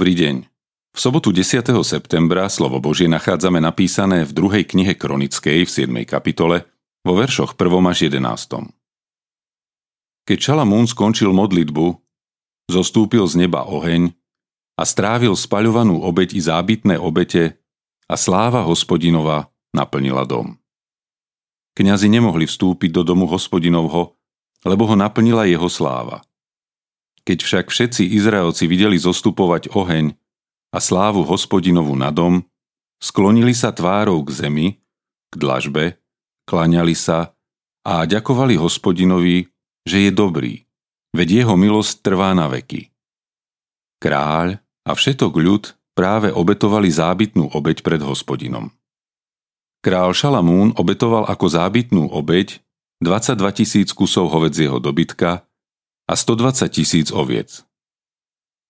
Dobrý deň. V sobotu 10. septembra slovo Božie nachádzame napísané v druhej knihe Kronickej v 7. kapitole vo veršoch 1. až 11. Keď Šalamún skončil modlitbu, zostúpil z neba oheň a strávil spaľovanú obeď i zábytné obete a sláva hospodinova naplnila dom. Kňazi nemohli vstúpiť do domu hospodinovho, lebo ho naplnila jeho sláva. Keď však všetci Izraelci videli zostupovať oheň a slávu hospodinovu na dom, sklonili sa tvárou k zemi, k dlažbe, klaňali sa a ďakovali hospodinovi, že je dobrý, veď jeho milosť trvá na veky. Kráľ a všetok ľud práve obetovali zábytnú obeď pred hospodinom. Král Šalamún obetoval ako zábytnú obeď 22 tisíc kusov hovedzieho dobytka a 120 tisíc oviec.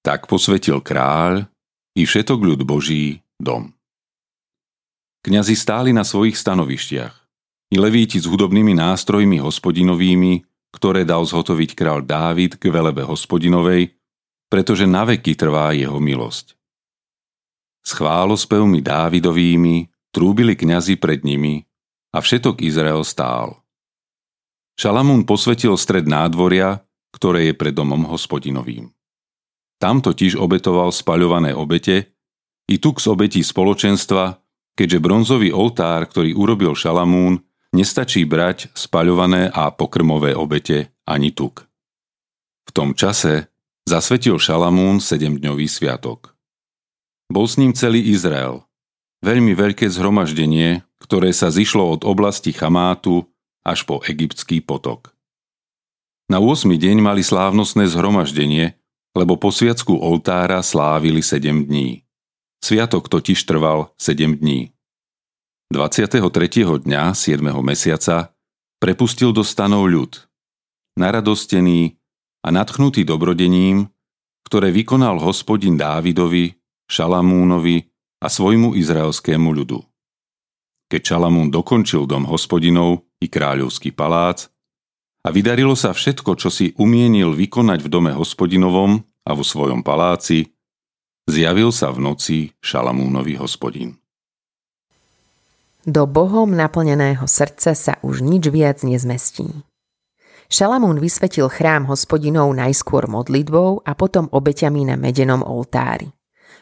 Tak posvetil kráľ i všetok ľud Boží dom. Kňazi stáli na svojich stanovištiach. I levíti s hudobnými nástrojmi hospodinovými, ktoré dal zhotoviť král Dávid k velebe hospodinovej, pretože na veky trvá jeho milosť. S chválospevmi Dávidovými trúbili kňazi pred nimi a všetok Izrael stál. Šalamún posvetil stred nádvoria ktoré je pred domom hospodinovým. Tam totiž obetoval spaľované obete, i tuk z obetí spoločenstva, keďže bronzový oltár, ktorý urobil Šalamún, nestačí brať spaľované a pokrmové obete ani tuk. V tom čase zasvetil Šalamún sedemdňový sviatok. Bol s ním celý Izrael, veľmi veľké zhromaždenie, ktoré sa zišlo od oblasti Chamátu až po egyptský potok. Na 8. deň mali slávnostné zhromaždenie, lebo po sviacku oltára slávili 7 dní. Sviatok totiž trval 7 dní. 23. dňa 7. mesiaca prepustil do stanov ľud, naradostený a nadchnutý dobrodením, ktoré vykonal hospodin Dávidovi, Šalamúnovi a svojmu izraelskému ľudu. Keď Šalamún dokončil dom hospodinov i kráľovský palác, a vydarilo sa všetko, čo si umienil vykonať v dome hospodinovom a vo svojom paláci, zjavil sa v noci Šalamúnovi hospodin. Do Bohom naplneného srdca sa už nič viac nezmestí. Šalamún vysvetil chrám hospodinov najskôr modlitbou a potom obeťami na medenom oltári.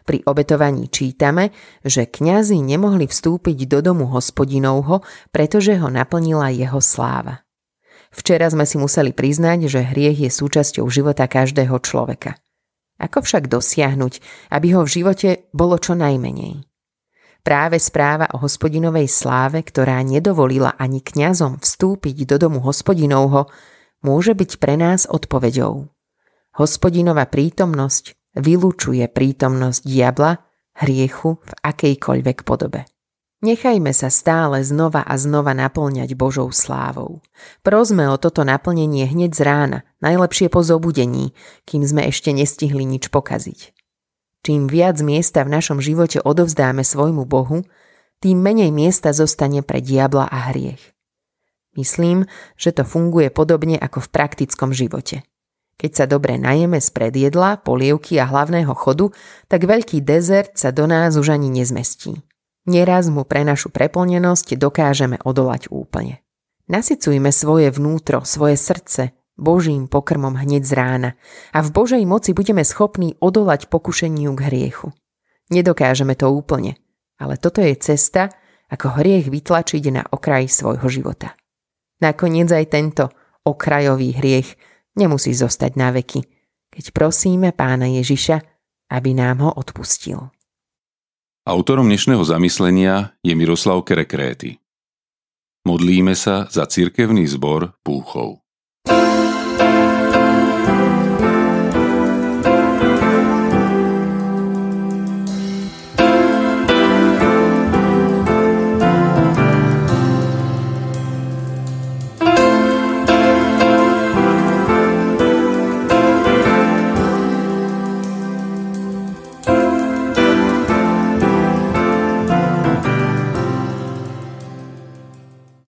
Pri obetovaní čítame, že kňazi nemohli vstúpiť do domu hospodinovho, pretože ho naplnila jeho sláva. Včera sme si museli priznať, že hriech je súčasťou života každého človeka. Ako však dosiahnuť, aby ho v živote bolo čo najmenej? Práve správa o hospodinovej sláve, ktorá nedovolila ani kňazom vstúpiť do domu hospodinovho, môže byť pre nás odpoveďou. Hospodinova prítomnosť vylúčuje prítomnosť diabla, hriechu v akejkoľvek podobe. Nechajme sa stále znova a znova naplňať Božou slávou. Prosme o toto naplnenie hneď z rána, najlepšie po zobudení, kým sme ešte nestihli nič pokaziť. Čím viac miesta v našom živote odovzdáme svojmu Bohu, tým menej miesta zostane pre diabla a hriech. Myslím, že to funguje podobne ako v praktickom živote. Keď sa dobre najeme z predjedla, polievky a hlavného chodu, tak veľký dezert sa do nás už ani nezmestí. Neraz mu pre našu preplnenosť dokážeme odolať úplne. Nasycujme svoje vnútro, svoje srdce Božím pokrmom hneď z rána a v Božej moci budeme schopní odolať pokušeniu k hriechu. Nedokážeme to úplne, ale toto je cesta, ako hriech vytlačiť na okraj svojho života. Nakoniec aj tento okrajový hriech nemusí zostať na veky, keď prosíme pána Ježiša, aby nám ho odpustil. Autorom dnešného zamyslenia je Miroslav Kerekréty. Modlíme sa za cirkevný zbor Púchov. thank you